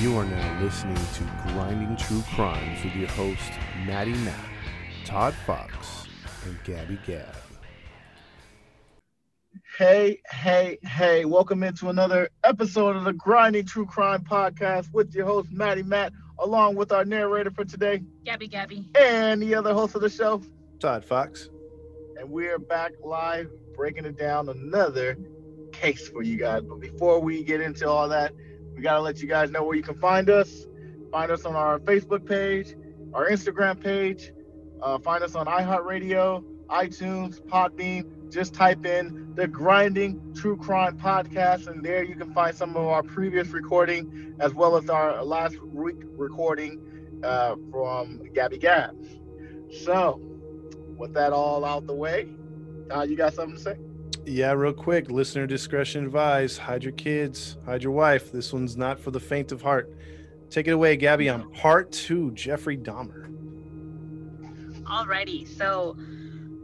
You are now listening to Grinding True Crimes with your host, Maddie Matt, Todd Fox, and Gabby Gab. Hey, hey, hey, welcome into another episode of the Grinding True Crime Podcast with your host, Maddie Matt, along with our narrator for today Gabby Gabby. and the other host of the show. Todd Fox. And we're back live breaking it down another case for you guys. But before we get into all that, we got to let you guys know where you can find us. Find us on our Facebook page, our Instagram page, uh, find us on iHeartRadio, iTunes, Podbean. Just type in the Grinding True Crime Podcast, and there you can find some of our previous recording as well as our last week recording uh, from Gabby Gab. So, with that all out the way, Todd, you got something to say? Yeah, real quick, listener discretion advised. Hide your kids, hide your wife. This one's not for the faint of heart. Take it away, Gabby, on part two Jeffrey Dahmer. Alrighty, so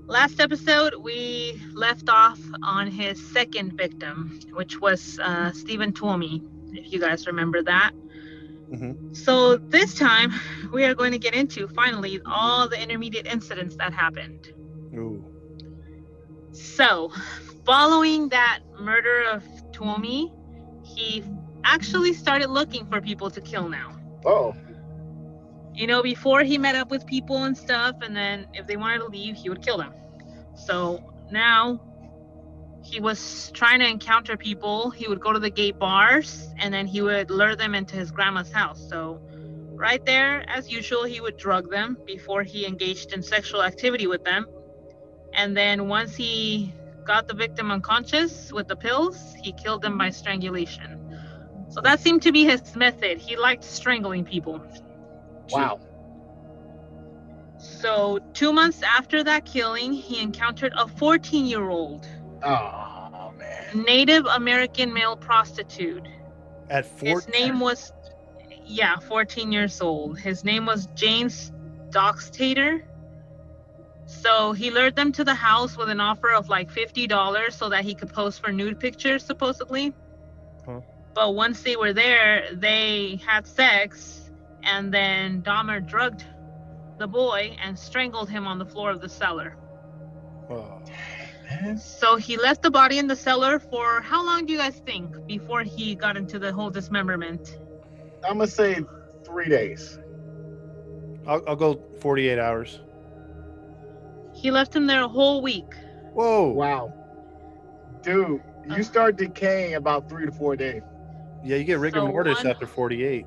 last episode we left off on his second victim, which was uh, Steven Tuomi, if you guys remember that. Mhm. So this time we are going to get into finally all the intermediate incidents that happened. Ooh. So, following that murder of Tuomi, he actually started looking for people to kill now. Oh, you know, before he met up with people and stuff, and then if they wanted to leave, he would kill them. So now he was trying to encounter people. He would go to the gay bars and then he would lure them into his grandma's house. So, right there, as usual, he would drug them before he engaged in sexual activity with them. And then once he got the victim unconscious with the pills, he killed them by strangulation. So that seemed to be his method. He liked strangling people. wow. So, two months after that killing, he encountered a 14 year old Oh, man. Native American male prostitute. At four. His name was, yeah, 14 years old. His name was James Doxtator. So, he lured them to the house with an offer of like $50 so that he could pose for nude pictures, supposedly. Huh. But once they were there, they had sex, and then Dahmer drugged the boy and strangled him on the floor of the cellar. Oh. So he left the body in the cellar for how long do you guys think before he got into the whole dismemberment? I'm going to say three days. I'll, I'll go 48 hours. He left him there a whole week. Whoa. Wow. Dude, you start decaying about three to four days. Yeah, you get rigor So mortis one- after 48.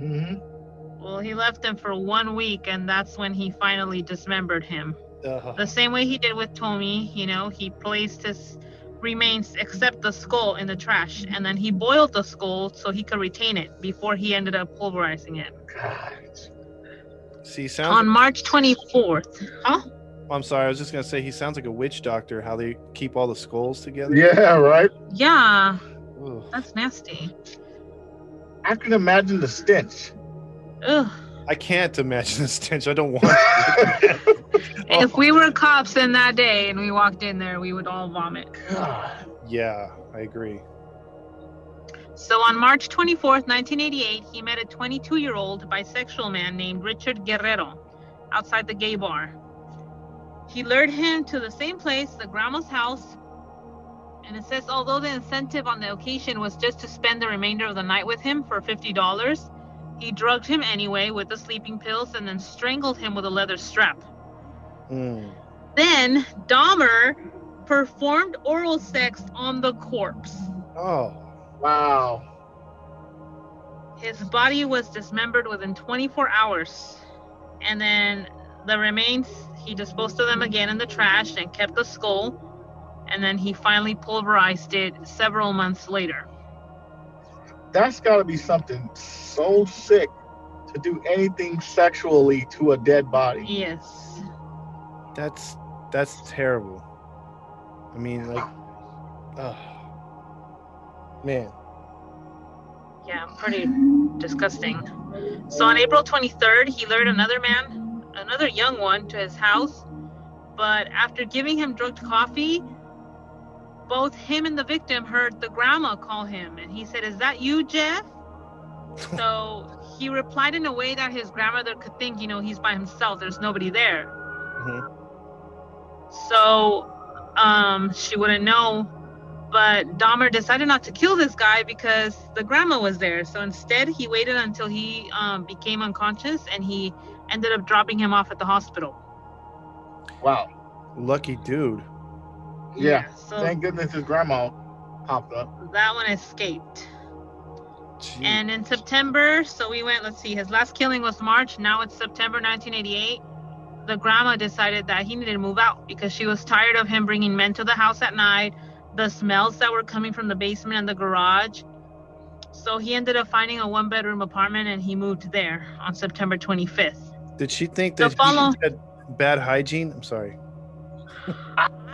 Mm-hmm. Well, he left him for one week, and that's when he finally dismembered him. Uh, The same way he did with Tuomi, you know, he placed his remains except the skull in the trash, and then he boiled the skull so he could retain it before he ended up pulverizing it. God. see, sounds. On March 24th. Huh? Oh, I'm sorry. I was just gonna say he sounds like a witch doctor. How they keep all the skulls together. Yeah, right? Yeah, Ugh. that's nasty. I can imagine the stench. Ugh. I can't imagine the stench. I don't want. to. If we were cops in that day and we walked in there, we would all vomit. God. yeah, I agree. So on March 24th, 1988, he met a 22 year old bisexual man named Richard Guerrero outside the gay bar. He lured him to the same place, the grandma's house. And it says, although the incentive on the occasion was just to spend the remainder of the night with him for $50, he drugged him anyway with the sleeping pills and then strangled him with a leather strap. Mm. Then Dahmer performed oral sex on the corpse. Oh, Wow. His body was dismembered within 24 hours. And then the remains, he disposed of them again in the trash and kept the skull. and then he finally pulverized it several months later. That's got to be something so sick to do anything sexually to a dead body. Yes. That's that's terrible. I mean, like, oh, man. Yeah, pretty disgusting. So on April 23rd, he lured another man, another young one, to his house. But after giving him drugged coffee, both him and the victim heard the grandma call him. And he said, Is that you, Jeff? so he replied in a way that his grandmother could think, you know, he's by himself, there's nobody there. Mhm. So um, she wouldn't know. But Dahmer decided not to kill this guy because the grandma was there. So instead, he waited until he um, became unconscious and he ended up dropping him off at the hospital. Wow. Lucky dude. Yeah. So Thank goodness his grandma popped up. that one escaped. Gee. And in September, so we went, let's see, his last killing was March. Now it's September 1988. The grandma decided that he needed to move out because she was tired of him bringing men to the house at night, the smells that were coming from the basement and the garage. So he ended up finding a one bedroom apartment and he moved there on September 25th. Did she think that follow- he had bad hygiene? I'm sorry.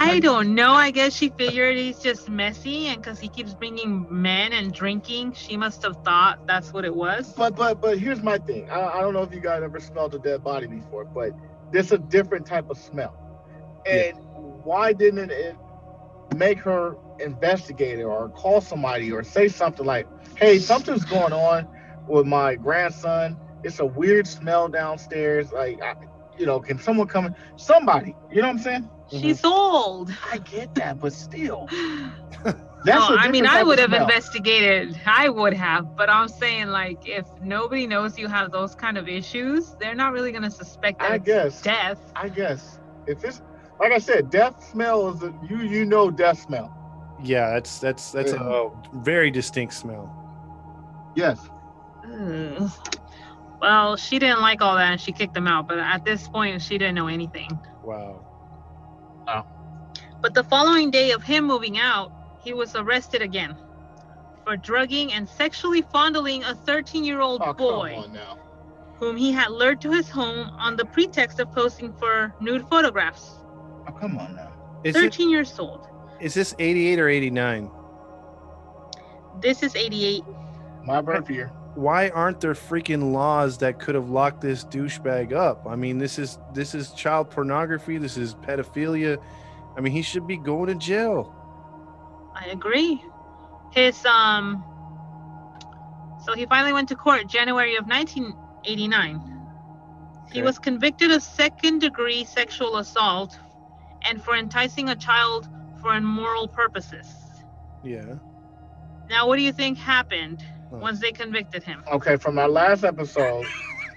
I don't know. I guess she figured he's just messy and because he keeps bringing men and drinking, she must have thought that's what it was. But but but here's my thing. I, I don't know if you guys ever smelled a dead body before, but this a different type of smell. And why didn't it make her investigate it or call somebody or say something like, "Hey, something's going on with my grandson. It's a weird smell downstairs. Like, I, you know, can someone come? in? Somebody. You know what I'm saying? Mm-hmm. She's old. I get that, but still, No, that's. a I mean, I would have smell. investigated. I would have, but I'm saying like, if nobody knows you have those kind of issues, they're not really gonna suspect that I it's guess. death. I guess if it's like I said, death smell is a, you you know death smell. Yeah, that's that's that's a uh, very distinct smell. Yes. Ugh. Well, she didn't like all that, and she kicked him out. But at this point, she didn't know anything. Wow. But the following day of him moving out, he was arrested again for drugging and sexually fondling a 13-year-old Oh, boy. come on now. whom he had lured to his home on the pretext of posing for nude photographs. Oh, come on now. Is it 13 years old. is this 88 or 89? This is 88. My birth year. Why aren't there freaking laws that could have locked this douchebag up? I mean, this is this is child pornography. This is pedophilia. I mean, he should be going to jail. I agree. His um so he finally went to court January of 1989. He was convicted of second degree sexual assault and for enticing a child for immoral purposes. Yeah. Now, what do you think happened. Once they convicted him? Okay, from our last episode,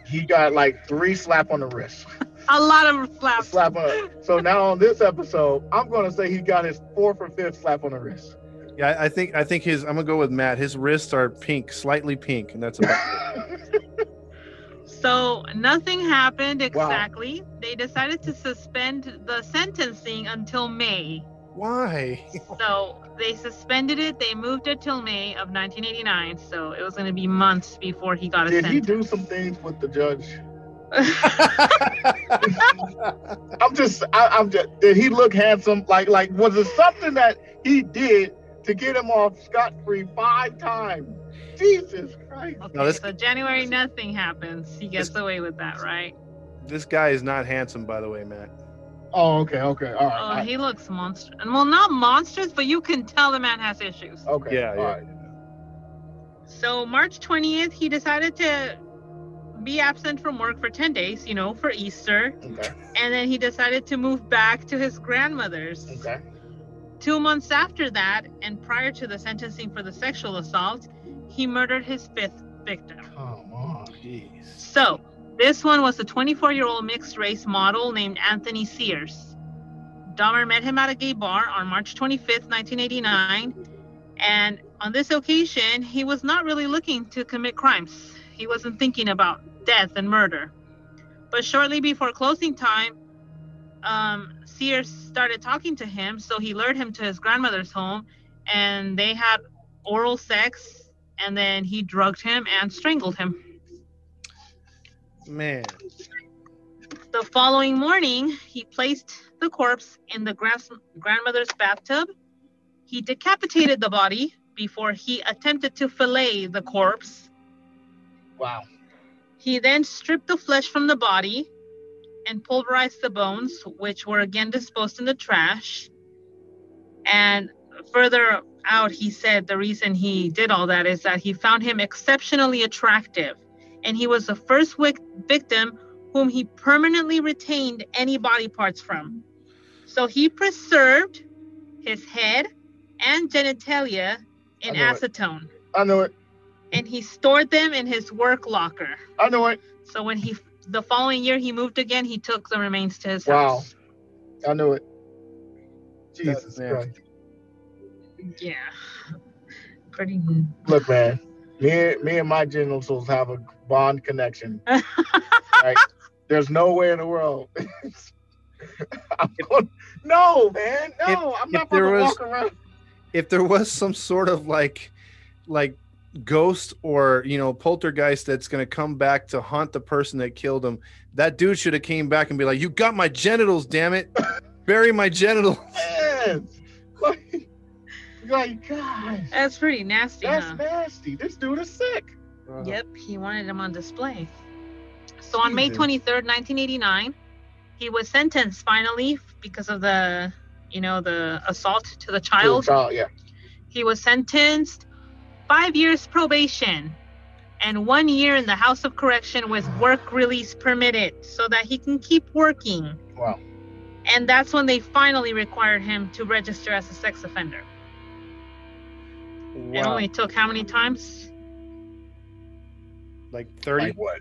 he got like three slap on the wrist. A lot of slaps. slap on. The, so now on this episode, I'm gonna say he got his fourth or fifth slap on the wrist. Yeah, I think I think his I'm gonna go with Matt. His wrists are pink, slightly pink, and that's about it. So nothing happened Wow. exactly. They decided to suspend the sentencing until May. Why? So they suspended it. They moved it till May of 1989. So it was going to be months before he got a sentence. Did he do some things with the judge? I'm just, I, I'm just. Did he look handsome? Like, like was it something that he did to get him off scot free five times? Jesus Christ! okay, No, this- so January, nothing happens. He gets away with that, right? this guy is not handsome, by the way, Matt. Oh, okay, okay, all right. Oh, right. he looks monstrous. Well, not monstrous, but you can tell the man has issues. okay, Yeah, all yeah. right. So March 20th, he decided to be absent from work for 10 days, you know, for Easter. Okay, And then he decided to move back to his grandmother's. okay. Two months after that, and prior to the sentencing for the sexual assault, he murdered his fifth victim. Come on. Jeez. So, this one was a 24 year old mixed race model named Anthony Sears. Dahmer met him at a gay bar on March 25th, 1989. And on this occasion, he was not really looking to commit crimes. He wasn't thinking about death and murder. But shortly before closing time, um, Sears started talking to him, so he lured him to his grandmother's home, and they had oral sex, and then he drugged him and strangled him. Man. The following morning, he placed the corpse in the grand- grandmother's bathtub. He decapitated the body before he attempted to fillet the corpse. Wow. He then stripped the flesh from the body and pulverized the bones, which were again disposed in the trash. And further out, he said the reason he did all that is that he found him exceptionally attractive. And he was the first wic- victim whom he permanently retained any body parts from. So he preserved his head and genitalia in I know it. acetone I know it. and he stored them in his work locker. I know it. So when he the following year he moved again, he took the remains to his Wow. house. I know it. Jesus nasty. Christ. Yeah. Pretty Look, man. Me, me and my genitals have a bond connection. right? There's no way in the world. Going, no, man. No, I'm not there going to was- walk around. If there was some sort of like like ghost or you know poltergeist that's gonna come back to haunt the person that killed him, that dude should have came back and be like, You got my genitals, damn it. Bury my genitals. Man. Like, like, gosh. That's pretty nasty, That's huh? nasty. This dude is sick. Yep, he wanted him on display. So on May Jesus. 23rd, 1989, he was sentenced finally because of the, you know, the assault to the child. Child, yeah. He was sentenced five years probation and one year in the House of Correction with work release permitted so that he can keep working. Wow. And that's when they finally required him to register as a sex offender. It only took how many times? Like 30. Like what?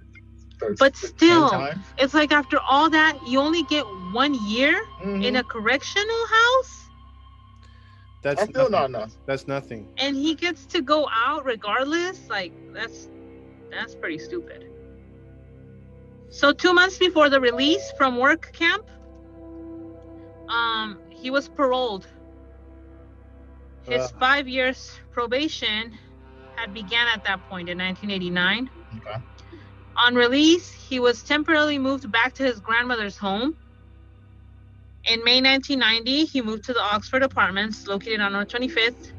Thirty- But still. It's like after all that, you only get one year Mhm. in a correctional house, that's That's still nothing. not enough. That's nothing. and he gets to go out regardless. Like that's that's pretty stupid. So two months before the release from work camp, um, he was paroled. His Ugh. five years probation had began at that point in 1989. Okay. On release, he was temporarily moved back to his grandmother's home. In May 1990, he moved to the Oxford Apartments located on North 25th.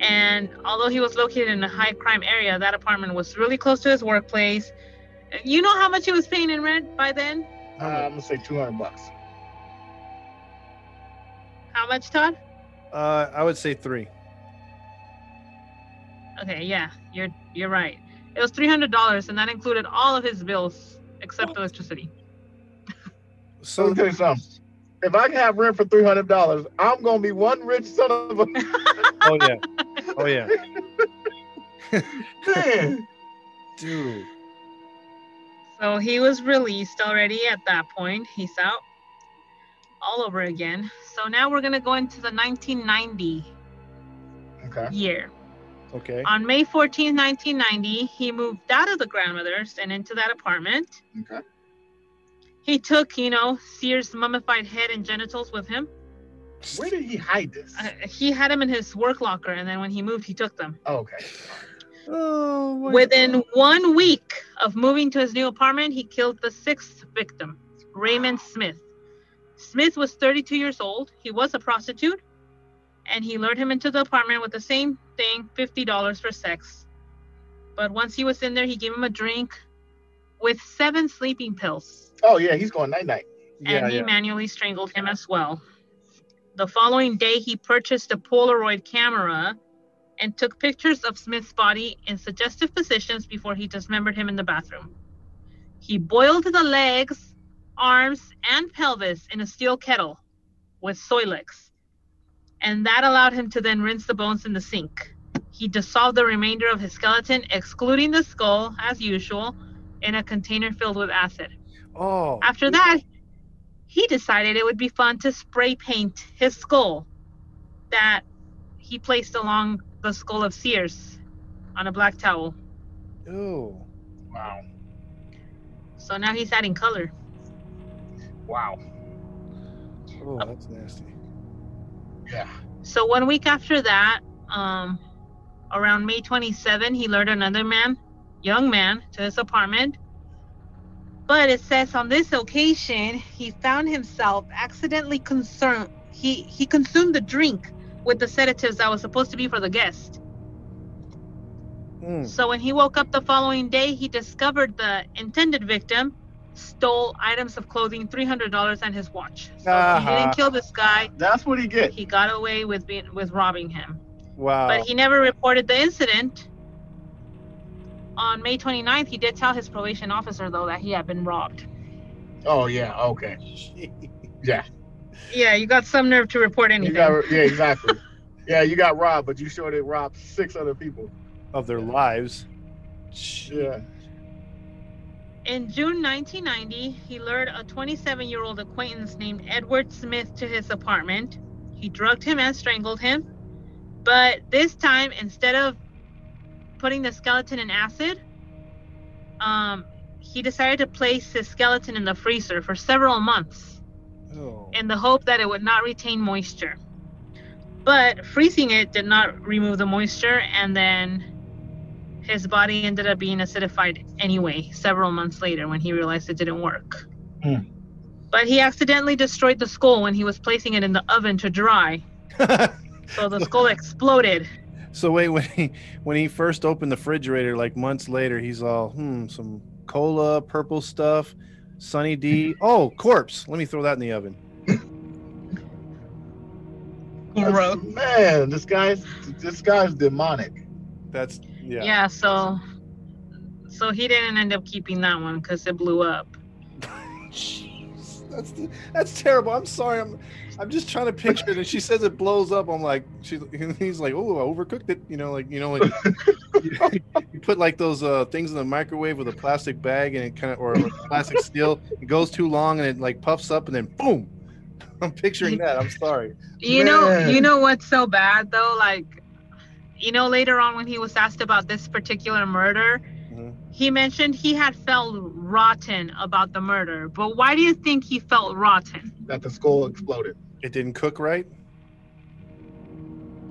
And although he was located in a high crime area, that apartment was really close to his workplace. You know how much he was paying in rent by then? Uh, I'm gonna say 200 bucks. How much, Todd? Uh, I would say three. Okay, yeah, you're you're right. It was three hundred dollars, and that included all of his bills except electricity. So So let me tell you something. If I can have rent for 300 dollars, I'm gonna be one rich son of a oh yeah. Oh yeah. man. Dude. So he was released already at that point. He's out all over again. So now we're gonna go into the 1990 Okay. year. Okay. On May 14, 1990, he moved out of the grandmother's and into that apartment. Okay. He took, you know, Sears' mummified head and genitals with him. Where did he hide this? Uh, he had them in his work locker, and then when he moved, he took them. Oh, okay. Oh my Within one week of moving to his new apartment, he killed the sixth victim, Raymond Smith. Smith was 32 years old. He was a prostitute, and he lured him into the apartment with the same thing $50 for sex. But once he was in there, he gave him a drink with seven sleeping pills, Oh yeah, he's going night night. Yeah, and he yeah. manually strangled him as well. The following day, he purchased a Polaroid camera and took pictures of Smith's body in suggestive positions before he dismembered him in the bathroom. He boiled the legs, arms, and pelvis in a steel kettle with Soilex, and that allowed him to then rinse the bones in the sink. He dissolved the remainder of his skeleton, excluding the skull, as usual, in a container filled with acid. Oh. After that, he decided it would be fun to spray paint his skull that he placed along the skull of Sears on a black towel. Ew. Wow. So now he's adding color. Wow. Oh, that's nasty. Yeah. So one week after that, um, around May 27, he lured another man, young man, to his apartment. But it says on this occasion, he found himself accidentally concerned. He he consumed the drink with the sedatives that was supposed to be for the guest. Mm. So when he woke up the following day, he discovered the intended victim stole items of clothing, three hundred dollars, and his watch. So he Uh-huh. didn't kill this guy. That's what he get. He got away with being with robbing him. Wow. But he never reported the incident. On May 29th, he did tell his probation officer though that he had been robbed. Oh yeah. Okay. Yeah. Yeah, you got some nerve to report You anything. got yeah exactly. yeah, you got robbed, but you sure did rob six other people. of their lives. Yeah. In June 1990, he lured a 27 year old acquaintance named Edward Smith to his apartment. He drugged him and strangled him. But this time, instead of putting the skeleton in acid, um, he decided to place his skeleton in the freezer for several months Oh. in the hope that it would not retain moisture. But freezing it did not remove the moisture, and then his body ended up being acidified anyway several months later when he realized it didn't work. Hmm. But he accidentally destroyed the skull when he was placing it in the oven to dry. So the skull exploded. so wait, when he when he first opened the refrigerator, like months later, he's all hmm, some cola, purple stuff, Sunny D. Oh, corpse. Let me throw that in the oven. That's- Man, this guy's this guy's demonic. That's yeah. Yeah. so so he didn't end up keeping that one because it blew up. Jeez, that's that's terrible. I'm sorry. I'm I'm just trying to picture it. And she says it blows up. I'm like, she's he's like, oh, I overcooked it. You know, like you know, like you, you put like those uh things in the microwave with a plastic bag and it kind of or a plastic steel. It goes too long and it like puffs up and then boom. I'm picturing that. I'm sorry. You know, you know what's so bad though? Like, you know, later on when he was asked about this particular murder, Mhm. he mentioned he had felt rotten about the murder. But why do you think he felt rotten? That the skull exploded. It didn't cook right.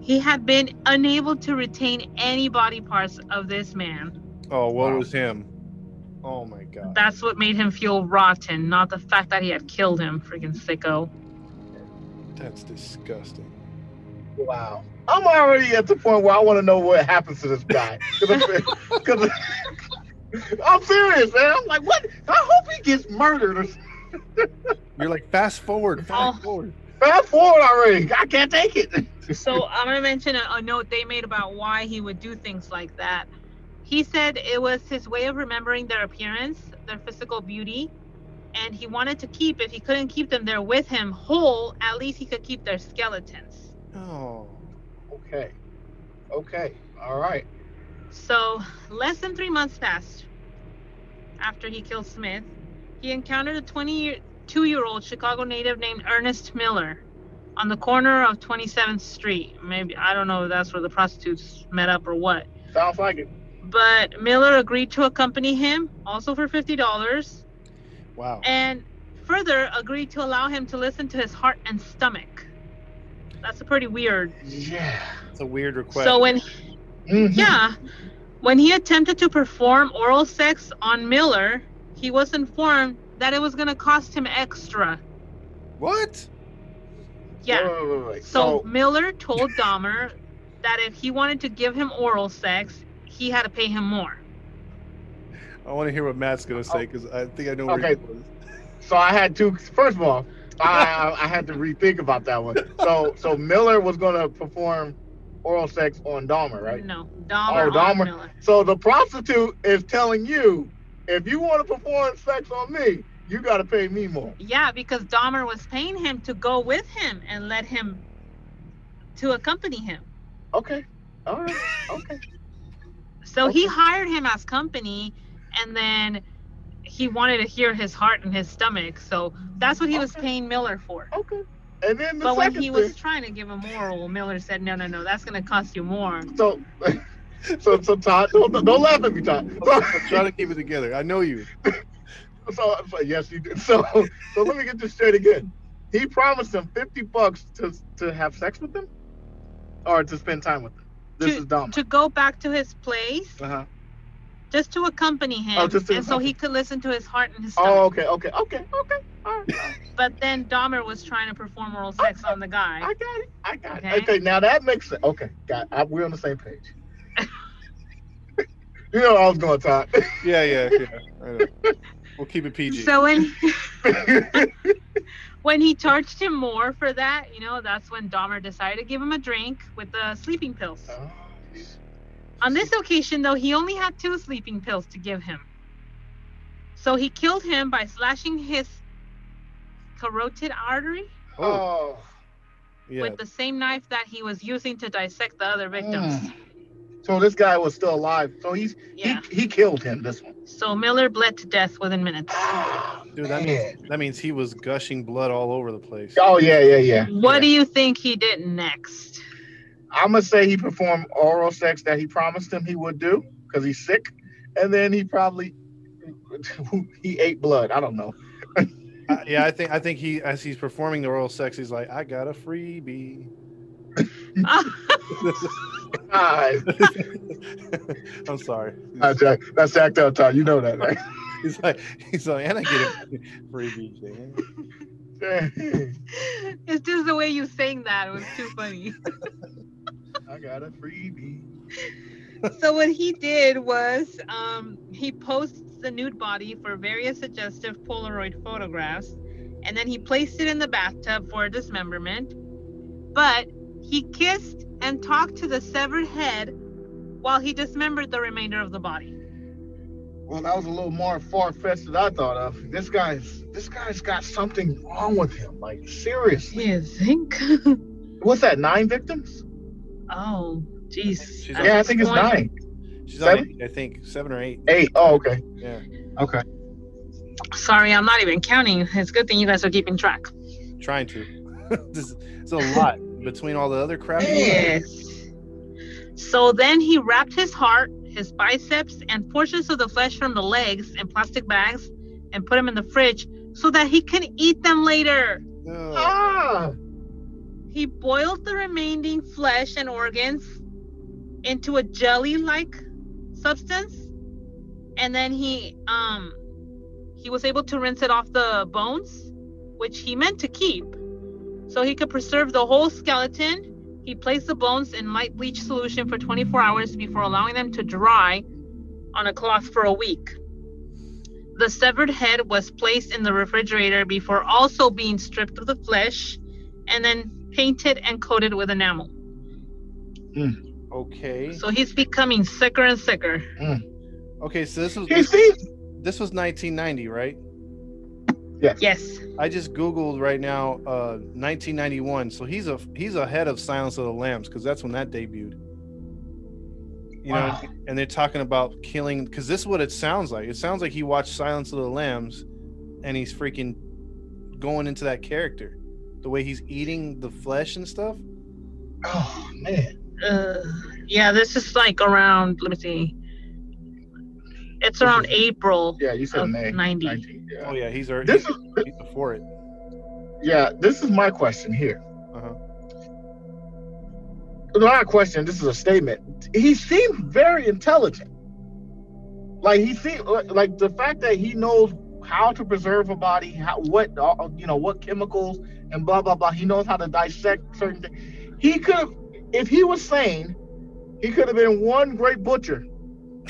He had been unable to retain any body parts of this man. Oh, what Wow. was him? Oh my god. That's what made him feel rotten, not the fact that he had killed him, freaking sicko. That's disgusting. Wow. I'm already at the point where I want to know what happens to this guy. Because I'm serious, man. I'm like, what? I hope he gets murdered. You're like fast forward, fast Oh. forward. Fast forward already. I can't take it. So I'm gonna mention a, a note they made about why he would do things like that. He said it was his way of remembering their appearance, their physical beauty, and he wanted to keep. If he couldn't keep them there with him whole, at least he could keep their skeletons. Oh. Okay. Okay. All right. So less than three months passed after he killed Smith. He encountered a 22-year-old Chicago native named Ernest Miller on the corner of 27th Street. Maybe I don't know if that's where the prostitutes met up or what. Sounds like it. but Miller agreed to accompany him, also for fifty dollars, Wow. and further agreed to allow him to listen to his heart and stomach. That's a pretty weird. Yeah. It's a weird request. So when Mhm. yeah, when he attempted to perform oral sex on Miller, he was informed that it was going to cost him extra. what? Yeah. Wait, wait, wait, wait. So So, Miller told Dahmer that if he wanted to give him oral sex, he had to pay him more. I want to hear what Matt's gonna say because I think I know where Okay. he was. so I had to. First of all, I I I had to rethink about that one. So so Miller was gonna perform oral sex on Dahmer, right? No, Dahmer, Oh, Dahmer. So the prostitute is telling you, if you want to perform sex on me, you got to pay me more. Yeah, because Dahmer was paying him to go with him and let him to accompany him. Okay. All right. Okay. So he hired him as company and then he wanted to hear his heart and his stomach. So that's what he was paying Miller for. Okay. And then the But when he thing, was trying to give him oral, Miller said, "No, no, no, that's going to cost you more." so so so Todd, don't, don't laugh at me, Todd. So, I'm trying to keep it together. I know you. so, so yes, you did. So so let me get this straight again. he promised him 50 bucks to to have sex with him or to spend time with him. This is dumb. to go back to his place Uh-huh. Just to accompany him Oh, just to and so he could listen to his heart and his oh, stomach. Oh, okay, okay, okay, okay. All right. But then Dahmer was trying to perform oral sex on the guy. I got it. I got Okay. it. Okay, now that makes sense. Okay, got. I, we're on the same page. you know I was going to talk. Yeah, yeah, yeah. We'll keep it PG. So when when he charged him more for that, you know, that's when Dahmer decided to give him a drink with the sleeping pills. Oh, On this occasion, though, he only had two sleeping pills to give him. So he killed him by slashing his carotid artery oh. yeah. with the same knife that he was using to dissect the other victims. Mm. So this guy was still alive. So he's Yeah. he, he killed him. This one. So Miller bled to death within minutes. Ah, Dude, that man. means that means he was gushing blood all over the place. Oh yeah, yeah, yeah. What do you think he did next? I'm gonna say he performed oral sex that he promised him he would do because he's sick, and then he probably he ate blood. I don't know. Uh, yeah, I think I think he as he's performing the oral sex, he's like, I got a freebie. Ah, I'm sorry. that's Jack. That's Jack Del Time. You know that, right? He's like, he's like, and I get a freebie. Jay." it's just the way you sang that. It was too funny. I got a freebie. so what he did was um, he posts the nude body for various suggestive Polaroid photographs, and then he placed it in the bathtub for dismemberment. But he kissed and talked to the severed head while he dismembered the remainder of the body. Well, that was a little more far fetched than I thought of. This guy's this guy's got something wrong with him. Like seriously. You think? What's that? Nine victims? Oh, jeez. She's At Yeah, I think it's point- nine. She's on Seven? eight, I think seven or eight. Eight. Oh, okay. Yeah, Okay. Sorry, I'm not even counting. It's a good thing you guys are keeping track. trying to. this, it's a lot between all the other crap. Yes. So then he wrapped his heart, his biceps, and portions of the flesh from the legs in plastic bags and put them in the fridge so that he can eat them later. No. Ah. He boiled the remaining flesh and organs into a jelly-like substance, and then he um he was able to rinse it off the bones, which he meant to keep, so he could preserve the whole skeleton. He placed the bones in light bleach solution for 24 hours before allowing them to dry on a cloth for a week. The severed head was placed in the refrigerator before also being stripped of the flesh and then painted and coated with enamel. Okay. So he's becoming sicker and sicker. Okay. So this was He seems. this was 1990, right? Yes. I just googled right now, uh, 1991. So he's a he's ahead of Silence of the Lambs because that's when that debuted. You know, Wow. and they're talking about killing because this is what it sounds like. It sounds like he watched Silence of the Lambs, and he's freaking going into that character, the way he's eating the flesh and stuff. Oh man. Uh, yeah, this is like around, let me see. It's around April Yeah, you said of May. 90. 19, yeah. Oh yeah, he's already This is he's before it. yeah. This is my question here. Uh-huh. Not a question. This is a statement. He seems very intelligent. Like he seems like the fact that he knows how to preserve a body, how what uh, you know what chemicals and blah blah blah. He knows how to dissect certain things. He could have, if he was sane, he could have been one great butcher.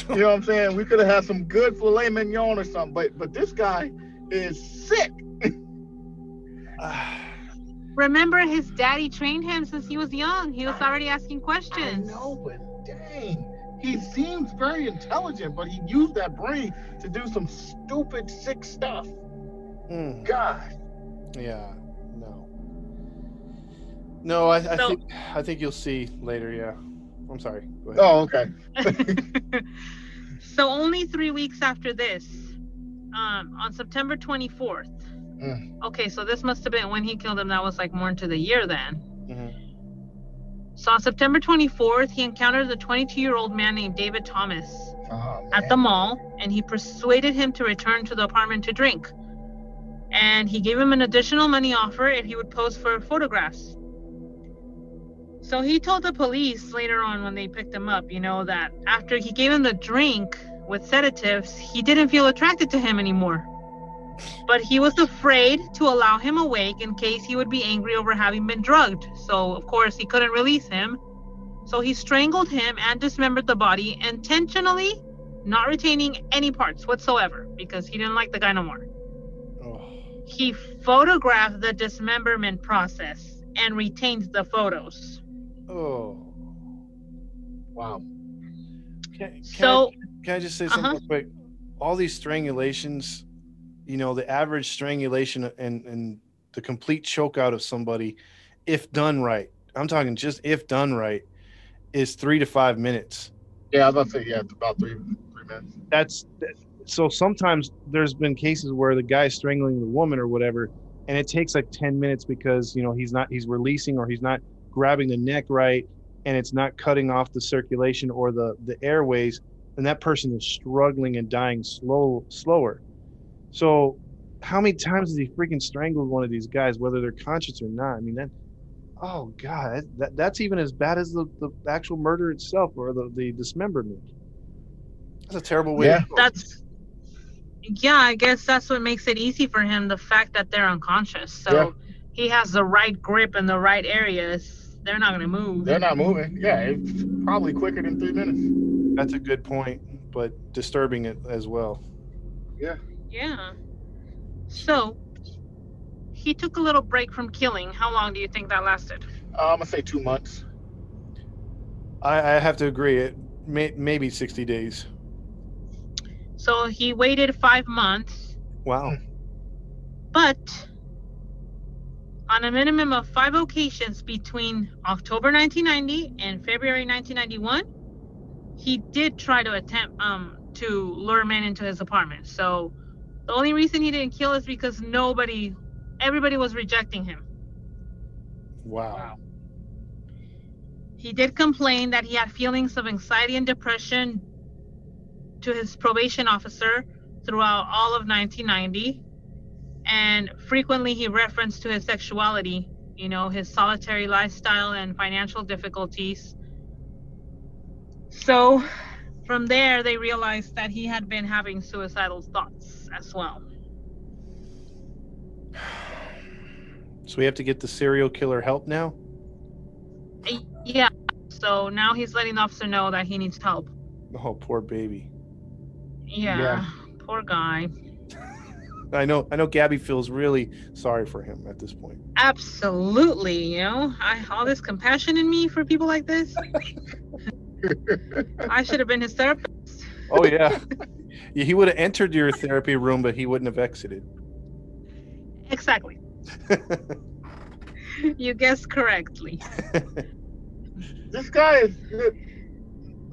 You know what I'm saying? We could have had some good filet mignon or something. But but this guy is sick. Remember, his daddy trained him since he was young. He was already asking I questions. know, but dang. He seems very intelligent, but he used that brain to do some stupid, sick stuff. Hmm. God. Yeah. No. No, I, I So- think I think you'll see later. Yeah. I'm sorry. Go ahead. Oh, okay. so only three weeks after this, um, on September 24th. Mm. Okay, so this must have been when he killed him. That was like more into the year then. Mhm. So on September 24th, he encountered the 22-year-old man named David Thomas Oh, at the mall, and he persuaded him to return to the apartment to drink. and he gave him an additional money offer if he would pose for photographs. So he told the police later on when they picked him up, you know, that after he gave him the drink with sedatives, he didn't feel attracted to him anymore. But he was afraid to allow him awake in case he would be angry over having been drugged. So, of course, he couldn't release him. So he strangled him and dismembered the body intentionally, not retaining any parts whatsoever because he didn't like the guy no more. Oh. He photographed the dismemberment process and retained the photos. Oh. Wow. Can, can So, I, can I just say something Uh-huh. real quick? All these strangulations, you know, the average strangulation and and the complete choke out of somebody, if done right, I'm talking just if done right, is three to five minutes. Yeah, I was about to say yeah, it's about three three minutes. That's so sometimes there's been cases where the guy's strangling the woman or whatever, and it takes like 10 minutes because you know he's not he's releasing or he's not grabbing the neck right and it's not cutting off the circulation or the the airways and that person is struggling and dying slow slower so how many times has he freaking strangled one of these guys whether they're conscious or not i mean that oh god that, that that's even as bad as the, the actual murder itself or the, the dismemberment that's a terrible way Yeah. to go. that's yeah, I guess that's what makes it easy for him the fact that they're unconscious. So Yeah. he has the right grip in the right areas. They're not going to move. They're not moving. Yeah, it's probably quicker than three minutes. That's a good point, but disturbing it as well. Yeah. Yeah. So he took a little break from killing. How long do you think that lasted? Uh, I'm gonna say two months. I, I have to agree. It may, maybe sixty days. So he waited five months, Wow. but on a minimum of five occasions between October 1990 and February 1991, he did try to attempt um to lure men into his apartment. So the only reason he didn't kill is because nobody, everybody was rejecting him. Wow. He did complain that he had feelings of anxiety and depression to his probation officer throughout all of 1990. And frequently he referenced to his sexuality, you know, his solitary lifestyle and financial difficulties. So from there, they realized that he had been having suicidal thoughts as well. So we have to get the serial killer help now. Yeah. So now he's letting the officer know that he needs help. Oh, poor baby. Yeah. Yeah. Poor guy. I know. I know. Gabby feels really sorry for him at this point. Absolutely, you know, I all this compassion in me for people like this. I should have been his therapist. Oh yeah. yeah he would have entered your therapy room, but he wouldn't have exited. Exactly. You guessed correctly. This guy is.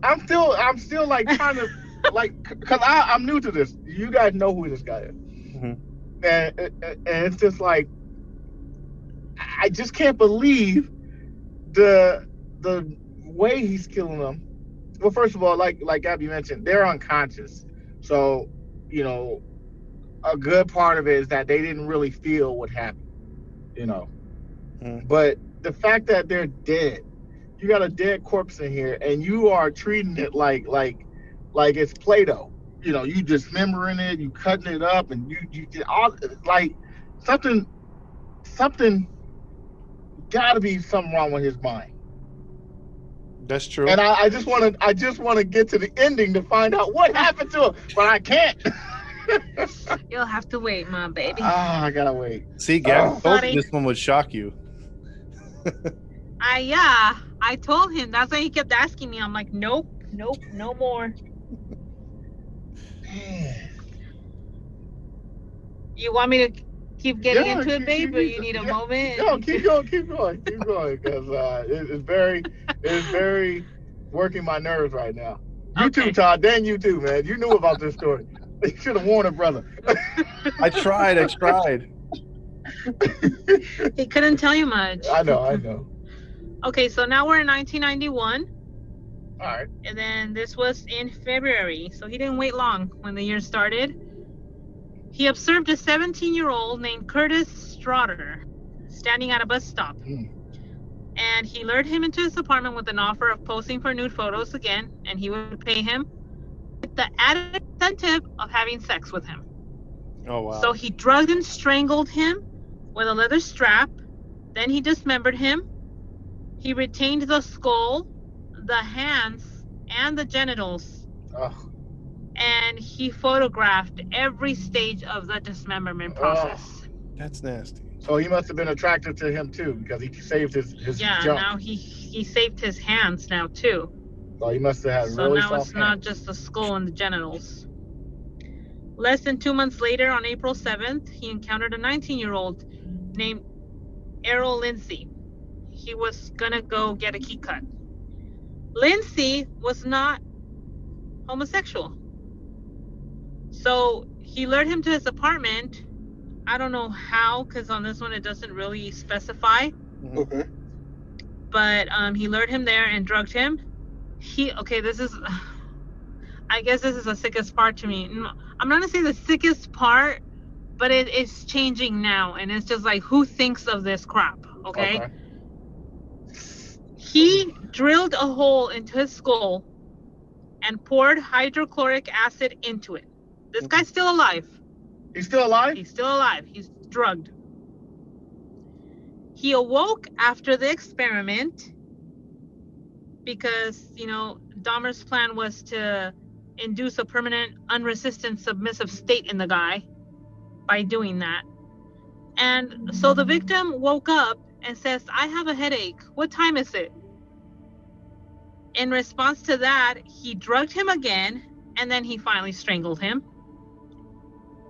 I'm still. I'm still like trying to like because I I'm new to this. You guys know who this guy is, Mhm. and, and and it's just like I just can't believe the the way he's killing them. Well, first of all, like like Abby mentioned, they're unconscious, so you know a good part of it is that they didn't really feel what happened, you know. Mm. But the fact that they're dead, you got a dead corpse in here, and you are treating it like like like it's Play-Doh. You know, you dismembering it, you cutting it up, and you you did all like something something got to be something wrong with his mind. That's true. And I, I just want to I just want to get to the ending to find out what happened to him, but I can't. You'll have to wait, my baby. Ah, I gotta wait. See, Gabby Oh. told this one would shock you. I yeah, I told him. That's why he kept asking me. I'm like, nope, nope, no more. Man. You want me to keep getting Yeah, into it, keep- babe, or you need a yeah. moment? No, keep going, keep going, keep going, because uh, it, it's very, it's very working my nerves right now. You Okay. too, Todd. Dan, you too, man. You knew about this story. You should have warned a brother. I tried. I tried. He couldn't tell you much. I know, I know. Okay, so now we're in 1991, All right. and then this was in February. So he didn't wait long when the year started. He observed a 17 year old named Curtis Straughter standing at a bus stop. Hmm. And he lured him into his apartment with an offer of posing for nude photos again, and he would pay him with the added incentive of having sex with him. Oh wow. So he drugged and strangled him with a leather strap. Then he dismembered him. He retained the skull, the hands, and the genitals. Ugh. And he photographed every stage of the dismemberment process. That's nasty. So he must have been attracted to him too because he saved his his yeah, junk. now he he saved his hands now too. so he must have had So really now soft it's not just the skull and the genitals. Less than two months later, on April 7th, he encountered a 19 year old named Errol Lindsey. He was gonna go get a key cut. Lindsey was not homosexual. So he lured him to his apartment. I don't know how, because on this one it doesn't really specify Okay. but um, he lured him there and drugged him. He okay, this is, I guess this is the sickest part to me. I'm not gonna say the sickest part, but it is changing now, and it's just like who thinks of this crap? Okay, he drilled a hole into his skull and poured hydrochloric acid into it. This guy's still alive. He's still alive? He's still alive. He's drugged. He awoke after the experiment because, you know, Dahmer's plan was to induce a permanent, unresistant, submissive state in the guy by doing that. And so the victim woke up and says, I have a headache. What time is it? In response to that, he drugged him again and then he finally strangled him.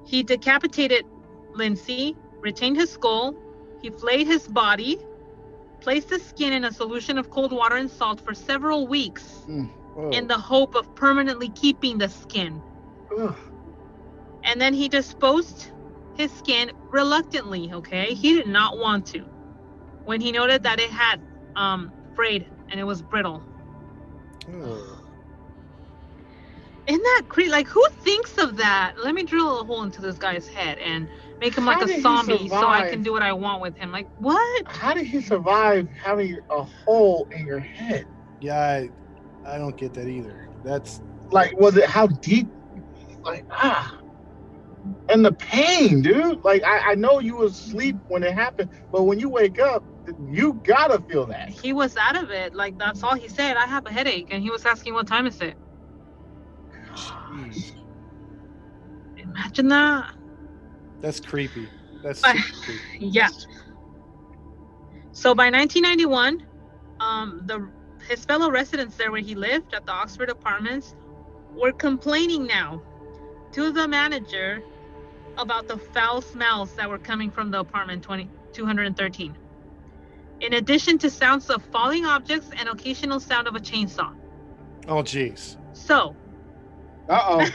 He decapitated Lindsey, retained his skull, he flayed his body, placed the skin in a solution of cold water and salt for several weeks Oh. in the hope of permanently keeping the skin. Ugh. And then he disposed his skin reluctantly, okay? He did not want to. When he noted that it had um frayed and it was brittle. Isn't that crazy? Like, who thinks of that? Let me drill a hole into this guy's head and make him How like a zombie so I can do what I want with him. Like, what? How did he survive having a hole in your head? Yeah, I, I don't get that either. That's Like, was it how deep? Like, ah. And the pain, dude. Like, I, I know you were asleep when it happened, but when you wake up, you gotta feel that. He was out of it. Like, that's all he said. I have a headache. And he was asking, what time is it? jeez. Imagine that. that's creepy. That's But- creepy. Yeah. So by 1991, um, the his fellow residents there where he lived at the Oxford Apartments were complaining now to the manager about the foul smells that were coming from the apartment 20, 213. In addition to sounds of falling objects and occasional sound of a chainsaw. Oh jeez. So Uh oh.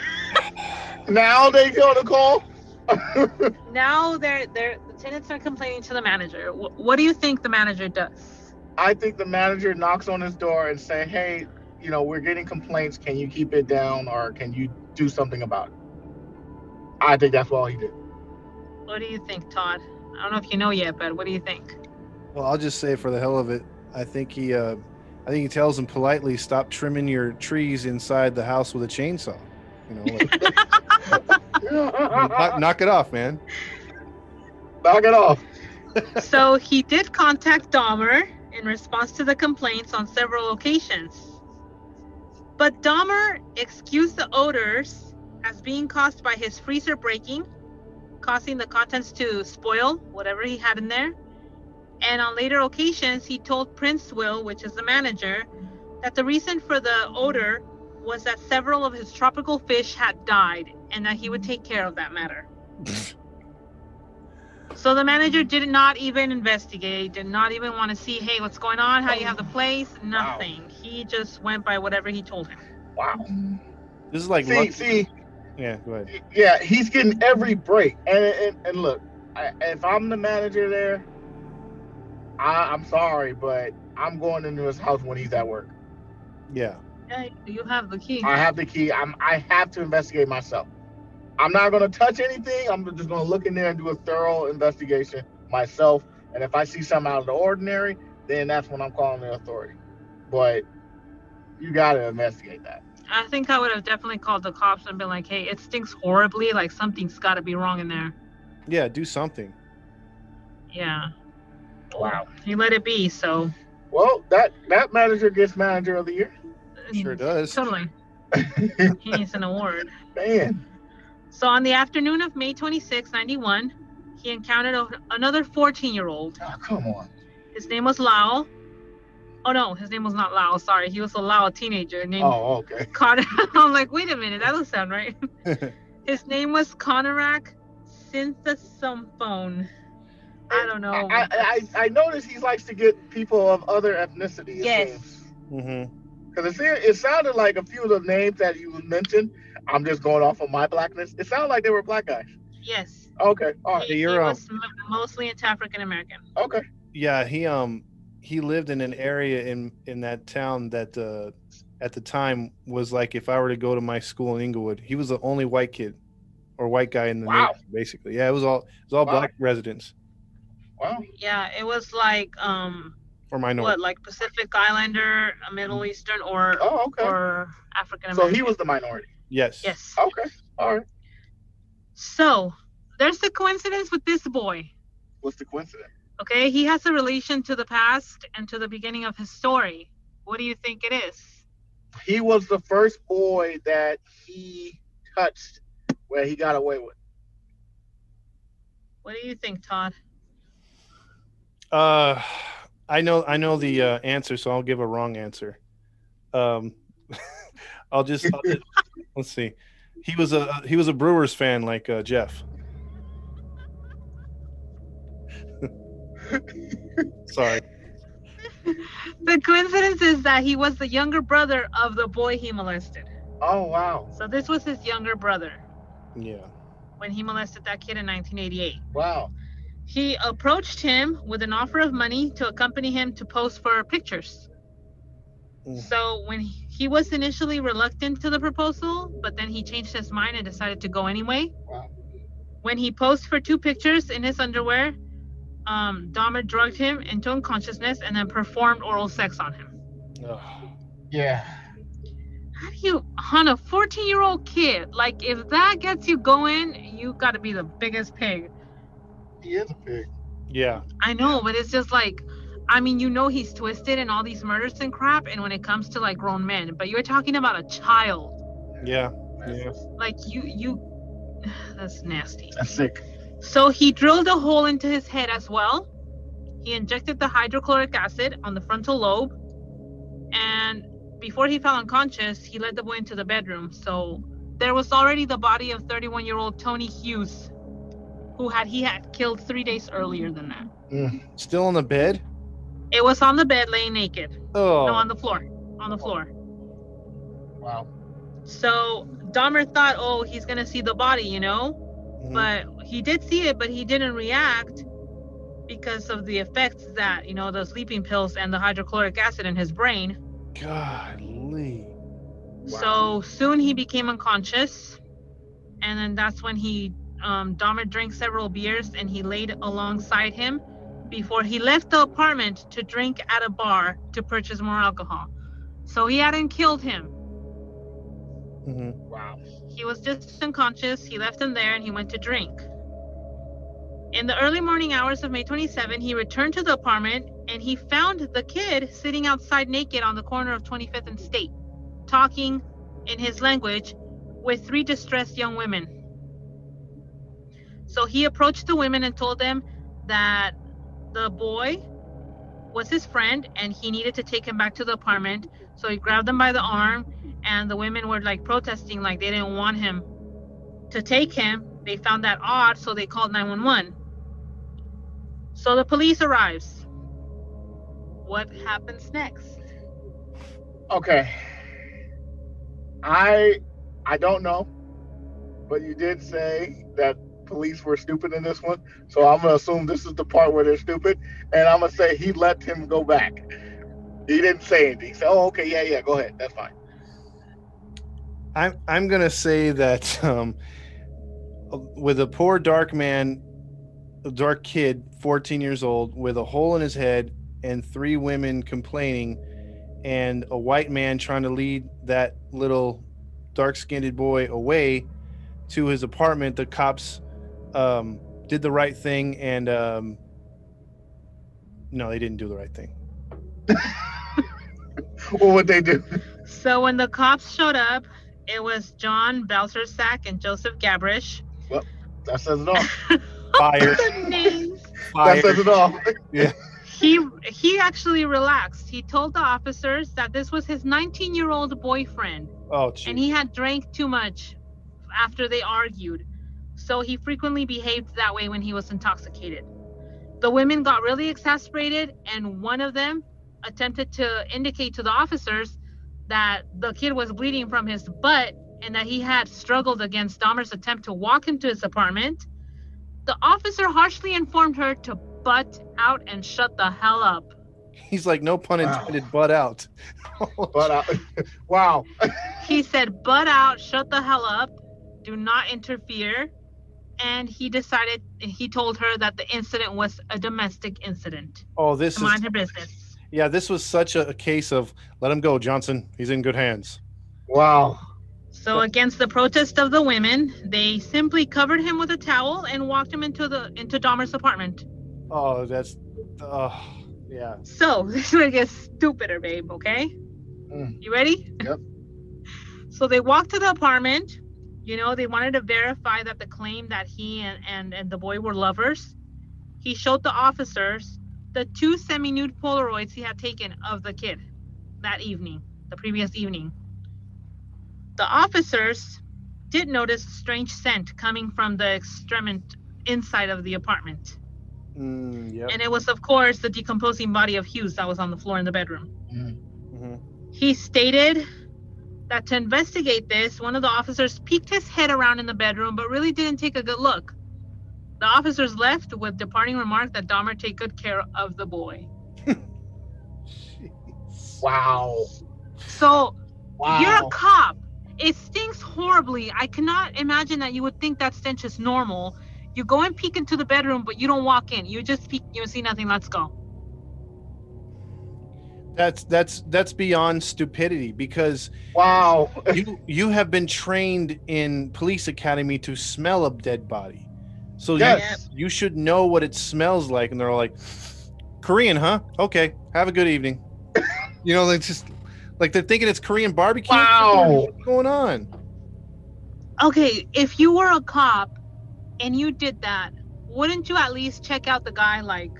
now they feel the call. now they're they're the tenants are complaining to the manager. Wh- what do you think the manager does? I think the manager knocks on his door and say, "Hey, you know, we're getting complaints. Can you keep it down, or can you do something about it?" I think that's all he did. What do you think, Todd? I don't know if you know yet, but what do you think? Well, I'll just say for the hell of it, I think he, uh, I think he tells him politely, stop trimming your trees inside the house with a chainsaw. You know, like, knock, knock it off, man. Knock it off. so he did contact Dahmer in response to the complaints on several occasions. But Dahmer excused the odors as being caused by his freezer breaking, causing the contents to spoil, whatever he had in there. And on later occasions, he told Princewill, which is the manager, that the reason for the odor was that several of his tropical fish had died and that he would take care of that matter. So the manager did not even investigate, did not even want to see, hey, what's going on? How you have the place? Nothing. He just went by whatever he told him. Wow. Mm-hmm. This is like, See, luck- see, yeah, go ahead. yeah, he's getting every break. And and, and look, I, if I'm the manager there, I, I'm sorry, but I'm going into his house when he's at work. Yeah, Yeah, you have the key. I have the key. I'm I have to investigate myself. I'm not gonna touch anything. I'm just gonna look in there and do a thorough investigation myself. And if I see something out of the ordinary, then that's when I'm calling the authority. But you gotta investigate that. I think I would have definitely called the cops and been like, "Hey, it stinks horribly. Like something's got to be wrong in there." Yeah, do something. Yeah. Wow. He let it be. So Well, that that manager gets manager of the year. Sure does. Totally. He needs an award. Man. So on the afternoon of May 26, 91, he encountered a, another 14 year old. Oh, come on. His name was Lao. Oh no, his name was not Lao. Sorry, he was a Lao teenager named Oh, okay. Connor. I'm like, wait a minute, that doesn't sound right. his name was Konerak Sinthasomphone. I don't know. I, I I noticed he likes to get people of other ethnicities. Yes. Mm-hmm. Because it, it sounded like a few of the names that you mentioned. I'm just going off of my blackness. It sounded like they were black guys. yes. Okay. All right. He, he you're, um, was m- mostly into African American. Okay. Yeah, he um he lived in an area in in that town that uh at the time was like if I were to go to my school in Inglewood, he was the only white kid or white guy in the Wow. neighborhood, basically. Yeah, it was all it was all Wow. black residents Wow. Yeah, it was like um or minority. what like Pacific Islander, a Middle Eastern, or Oh, okay. or African American. So he was the minority. Yes. Yes. Okay. All right. So there's a coincidence with this boy. What's the coincidence? Okay, he has a relation to the past and to the beginning of his story. What do you think it is? He was the first boy that he touched where he got away with. What do you think, Todd? Uh I know I know the uh, answer, so I'll give a wrong answer. Um I'll just, I'll just let's see. He was a he was a Brewers fan like uh, Jeff. Sorry. The coincidence is that he was the younger brother of the boy he molested. Oh wow. So this was his younger brother Yeah. when he molested that kid in 1988. Wow. He approached him with an offer of money to accompany him to pose for pictures. Mm. So when he, he was initially reluctant to the proposal, but then he changed his mind and decided to go anyway. Wow. When he posed for two pictures in his underwear, um, Dahmer drugged him into unconsciousness and then performed oral sex on him. Ugh. Yeah. How do you, on a 14 year old kid, like if that gets you going, you got to be the biggest pig. He is a pig. Yeah. I know, but it's just like, I mean, you know, he's twisted and all these murders and crap. And when it comes to like grown men, but you're talking about a child. Yeah. Yeah. Like you, you, that's nasty. That's sick. So he drilled a hole into his head as well. He injected the hydrochloric acid on the frontal lobe. And before he fell unconscious, he led the boy into the bedroom. So there was already the body of 31 year old Tony Hughes, who had he had killed three days earlier than that. Still on the bed? It was on the bed laying naked. Oh. No, on the floor. On the floor. Wow. So Dahmer thought, oh, he's gonna see the body, you know? Mhm. But he did see it, but he didn't react because of the effects that, you know, the sleeping pills and the hydrochloric acid in his brain. Golly. So soon he became unconscious. And then that's when he, um, Dahmer drank several beers and he laid alongside him before he left the apartment to drink at a bar to purchase more alcohol. So he hadn't killed him. Mm-hmm. Wow. He was just unconscious. He left him there and he went to drink. In the early morning hours of May 27, he returned to the apartment and he found the kid sitting outside naked on the corner of 25th and State, talking in his language with three distressed young women. So he approached the women and told them that the boy was his friend and he needed to take him back to the apartment. So he grabbed them by the arm and the women were like protesting like they didn't want him to take him they found that odd so they called 911 so the police arrives what happens next Okay. I I don't know, but you did say that police were stupid in this one, so I'm gonna assume this is the part where they're stupid, and I'm gonna say he let him go back. He didn't say anything. He said, "Oh, okay, yeah, yeah, go ahead, that's fine." I'm I'm gonna say that um, with a poor dark man, a dark kid, 14 years old, with a hole in his head, and three women complaining, and a white man trying to lead that little dark-skinned boy away to his apartment. The cops um, did the right thing, and um, no, they didn't do the right thing. What would they do? So when the cops showed up, it was John Balcerzak and Joseph Gabrish. Well, That says it all. Fire, The. That says it all. yeah. He he actually relaxed. He told the officers that this was his 19-year-old boyfriend, Oh, and he had drank too much after they argued. So he frequently behaved that way when he was intoxicated. The women got really exasperated, and one of them attempted to indicate to the officers that the kid was bleeding from his butt and that he had struggled against Dahmer's attempt to walk into his apartment. The officer harshly informed her to butt out and shut the hell up. He's like, no pun Wow. intended, butt out. But uh, wow, He said, butt out, shut the hell up, do not interfere. And he decided, he told her that the incident was a domestic incident. oh, this To is mind her business. yeah. This was such a, a case of let him go, Johnson. He's in good hands. wow. So against the protest of the women, they simply covered him with a towel and walked him into the into Dahmer's apartment. Oh, that's, uh, yeah. So this is where it gets stupider, babe. Okay, Mm. you ready? Yep. So they walked to the apartment. You know, they wanted to verify that the claim that he and and, and the boy were lovers. He showed the officers the two semi-nude Polaroids he had taken of the kid that evening, the previous evening. The officers did notice a strange scent coming from the extremint inside of the apartment. Mm, yep. And it was, of course, the decomposing body of Hughes that was on the floor in the bedroom. Mhm. He stated that to investigate this, one of the officers peeked his head around in the bedroom, but really didn't take a good look. The officers left with departing remark that Dahmer take good care of the boy. Wow. So Wow. you're a cop. It stinks horribly. I cannot imagine that you would think that stench is normal. You go and peek into the bedroom, but you don't walk in. You just peek. You see nothing. Let's go. That's that's that's beyond stupidity because wow. you you have been trained in police academy to smell a dead body, so you- Yes. you, should know what it smells like. And they're all like, "Korean, huh? Okay, have a good evening." you know, they just like they're thinking it's Korean barbecue. Wow. What's going on? Okay, if you were a cop and you did that, wouldn't you at least check out the guy? Like,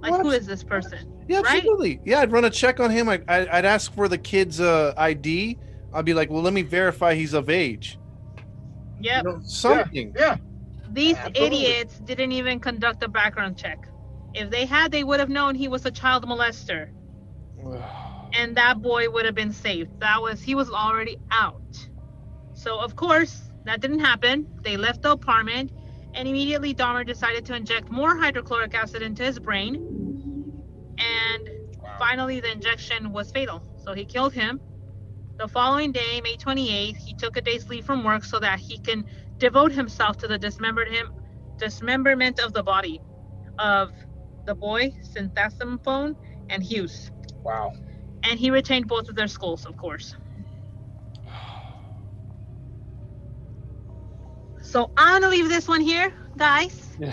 like Well, who is this person? Yeah, Right? absolutely. Yeah, I'd run a check on him. I, I, I'd ask for the kid's uh, ID. I'd be like, "Well, let me verify he's of age." Yep. You know, something. Yeah. These Absolutely. idiots didn't even conduct a background check. If they had, they would have known he was a child molester, and that boy would have been saved. That was he was already out. So of course that didn't happen. They left the apartment, and immediately Dahmer decided to inject more hydrochloric acid into his brain, and finally the injection was fatal. So he killed him. The following day, May 28th, he took a day's leave from work so that he can devote himself to the dismembered him dismemberment of the body of the boy, Sinthasomphone, and Hughes. Wow. And he retained both of their skulls, of course. So I'm gonna leave this one here, guys.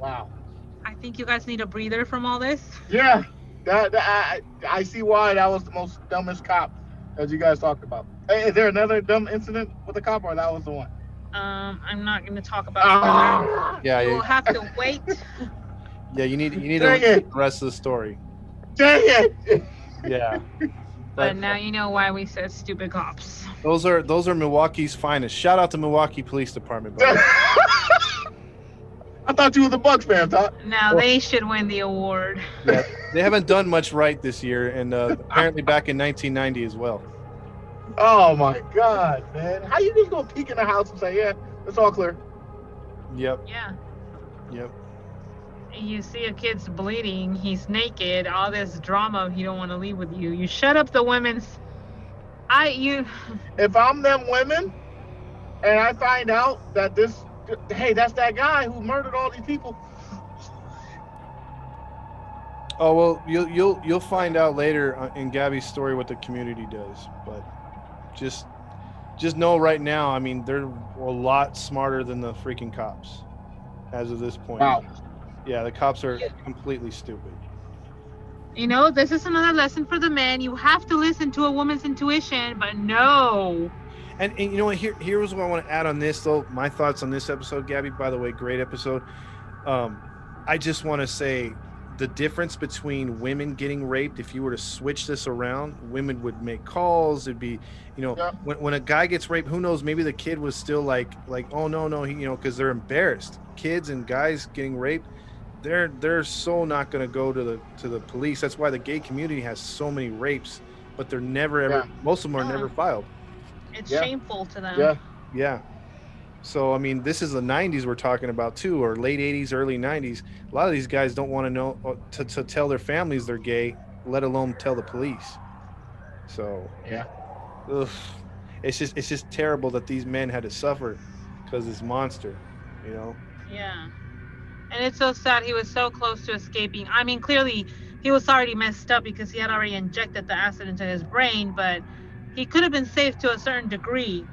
Wow. I think you guys need a breather from all this. Yeah. That, that I, I see why that was the most dumbest cop that you guys talked about. Hey, is there another dumb incident with the cop, or that was the one? Um, I'm not gonna talk about it. Ah, Yeah, You'll you, have to wait. yeah. You need you need to Dang listen it. to the rest of the story. dang it! Yeah. But now you know why we said stupid cops. Those are those are Milwaukee's finest. Shout out to Milwaukee Police Department. Buddy. I thought you were the Bucks fan, Todd. Now they should win the award. yeah, they haven't done much right this year, and uh, apparently back in 1990 as well. Oh my God, man! How you just gonna peek in the house and say, "Yeah, it's all clear"? Yep, Yeah. yep. You see a kid's bleeding, he's naked, all this drama he don't want to leave with you. You shut up the women's I you If I'm them women, and I find out that this, hey, that's that guy who murdered all these people. Oh well, you'll you'll you'll find out later uh, in Gabby's story what the community does, but just just know right now. I mean, they're a lot smarter than the freaking cops as of this point. Wow. Yeah, the cops are completely stupid. You know, this is another lesson for the men. You have to listen to a woman's intuition, but no. And, and you know what? Here, here's what I want to add on this, though. My thoughts on this episode, Gabby. By the way, great episode. Um, I just want to say the difference between women getting raped. If you were to switch this around, women would make calls. It'd be, you know, Yeah. when, when a guy gets raped, who knows? Maybe the kid was still like, like, oh no, no, he, you know, because they're embarrassed. Kids and guys getting raped, they're they're so not going to go to the to the police. That's why the gay community has so many rapes, but they're never ever. Yeah. Most of them are Yeah. never filed. It's Yeah. shameful to them. Yeah. Yeah. So I mean, this is the '90s we're talking about too, or late '80s, early '90s. A lot of these guys don't want to know uh, to, to tell their families they're gay, let alone tell the police. So Yeah. ugh, it's just it's just terrible that these men had to suffer because this monster, you know. Yeah. And it's so sad he was so close to escaping. I mean, clearly he was already messed up because he had already injected the acid into his brain, but he could have been safe to a certain degree.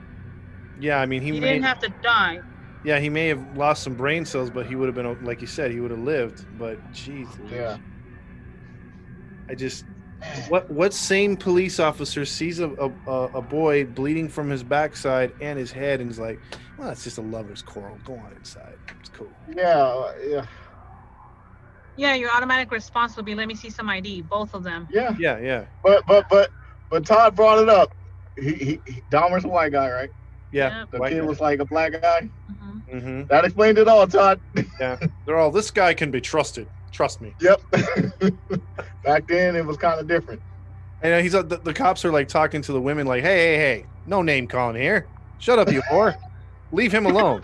Yeah, I mean, he, He, may didn't have to die. yeah he may have lost some brain cells, but he would have been like you said, he would have lived. But jeez, Yeah. I just what what sane police officer sees a, a, a- a boy bleeding from his backside and his head and is like, well, that's just a lover's quarrel. Go on inside. It's cool. Yeah. Uh, yeah. Yeah, your automatic response would be, let me see some ID, both of them. Yeah. Yeah, yeah, But but but but Todd brought it up. He, he, he Dahmer's a white guy, right? yeah. The White kid guy. was like a black guy. hmm hmm That explained it all, Todd. Yeah. They're all this guy can be trusted. Trust me. Yep. Back then, it was kind of different. And uh, he's uh, the, the cops are like talking to the women like, hey, hey, hey, no name calling here. Shut up, you whore. Leave him alone.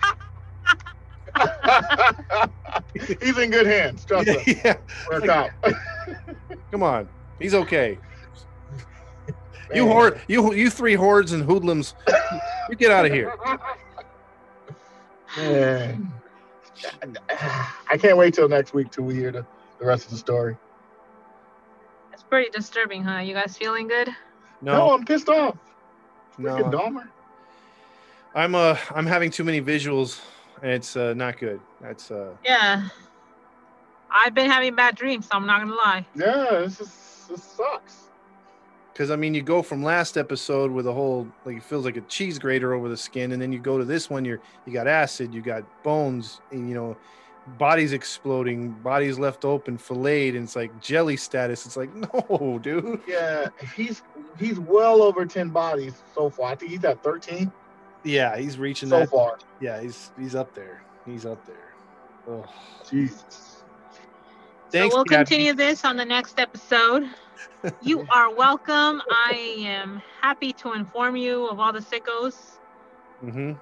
He's in good hands. Trust yeah, us. yeah. We're Like- Come on. He's okay. You Man. horde, you you three hordes and hoodlums, you get out of here. Man. I can't wait till next week till we hear the, the rest of the story. It's pretty disturbing, huh? You guys feeling good? No, No, I'm pissed off. Freaking no, Dahmer. I'm uh I'm having too many visuals, and it's uh, not good. That's uh Yeah. I've been having bad dreams, so I'm not gonna lie. Yeah, this is this sucks. Because I mean you go from last episode with a whole like it feels like a cheese grater over the skin, and then you go to this one, you're you got acid, you got bones, and you know bodies exploding, bodies left open, filleted, and it's like jelly status. It's like no, dude. Yeah, he's he's well over ten bodies so far. I think he's at thirteen Yeah, he's reaching so that. far. Yeah, he's he's up there. He's up there. Ugh. Jesus. Thanks, so we'll Gabby. continue this on the next episode. You are welcome. I am happy to inform you of all the sickos. Mm-hmm.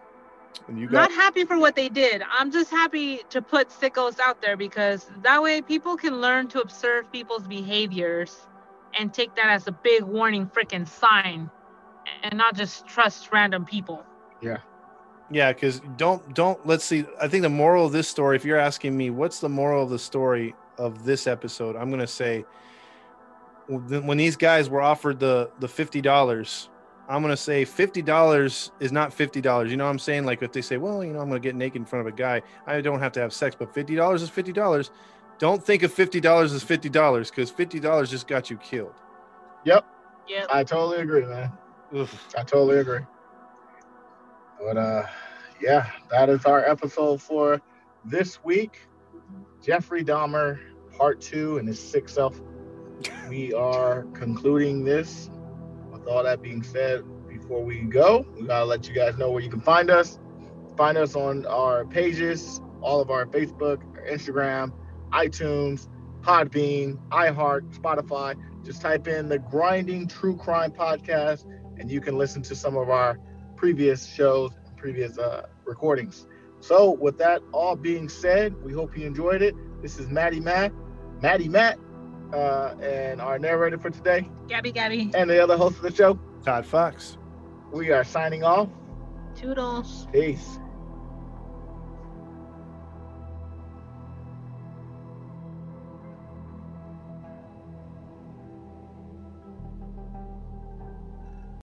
And you got not happy for what they did. I'm just happy to put sickos out there because that way people can learn to observe people's behaviors and take that as a big warning freaking sign and not just trust random people. Yeah. Yeah, because don't don't let's see. I think the moral of this story, if you're asking me, what's the moral of the story of this episode? I'm gonna say when when these guys were offered the the fifty dollars, I'm gonna say fifty dollars is not fifty dollars. You know what I'm saying? Like if they say, well, you know, I'm gonna get naked in front of a guy, I don't have to have sex, but fifty dollars is fifty dollars. Don't think of fifty dollars as fifty dollars because fifty dollars just got you killed. Yep. Yeah. I totally agree, man. Ugh. I totally agree. But uh yeah, that is our episode for this week. Jeffrey Dahmer, part two, and his sick self. We are concluding this. With all that being said, before we go, we gotta let you guys know where you can find us. Find us on our pages, all of our Facebook, our Instagram, iTunes, Podbean, iHeart, Spotify. Just type in the Grinding True Crime Podcast, and you can listen to some of our previous shows, previous uh, recordings. So, with that all being said, we hope you enjoyed it. This is Maddie Matt, Maddie Matt, uh, and our narrator for today, Gabby Gabby. and the other host of the show. Todd Fox. We are signing off. Toodles. Peace.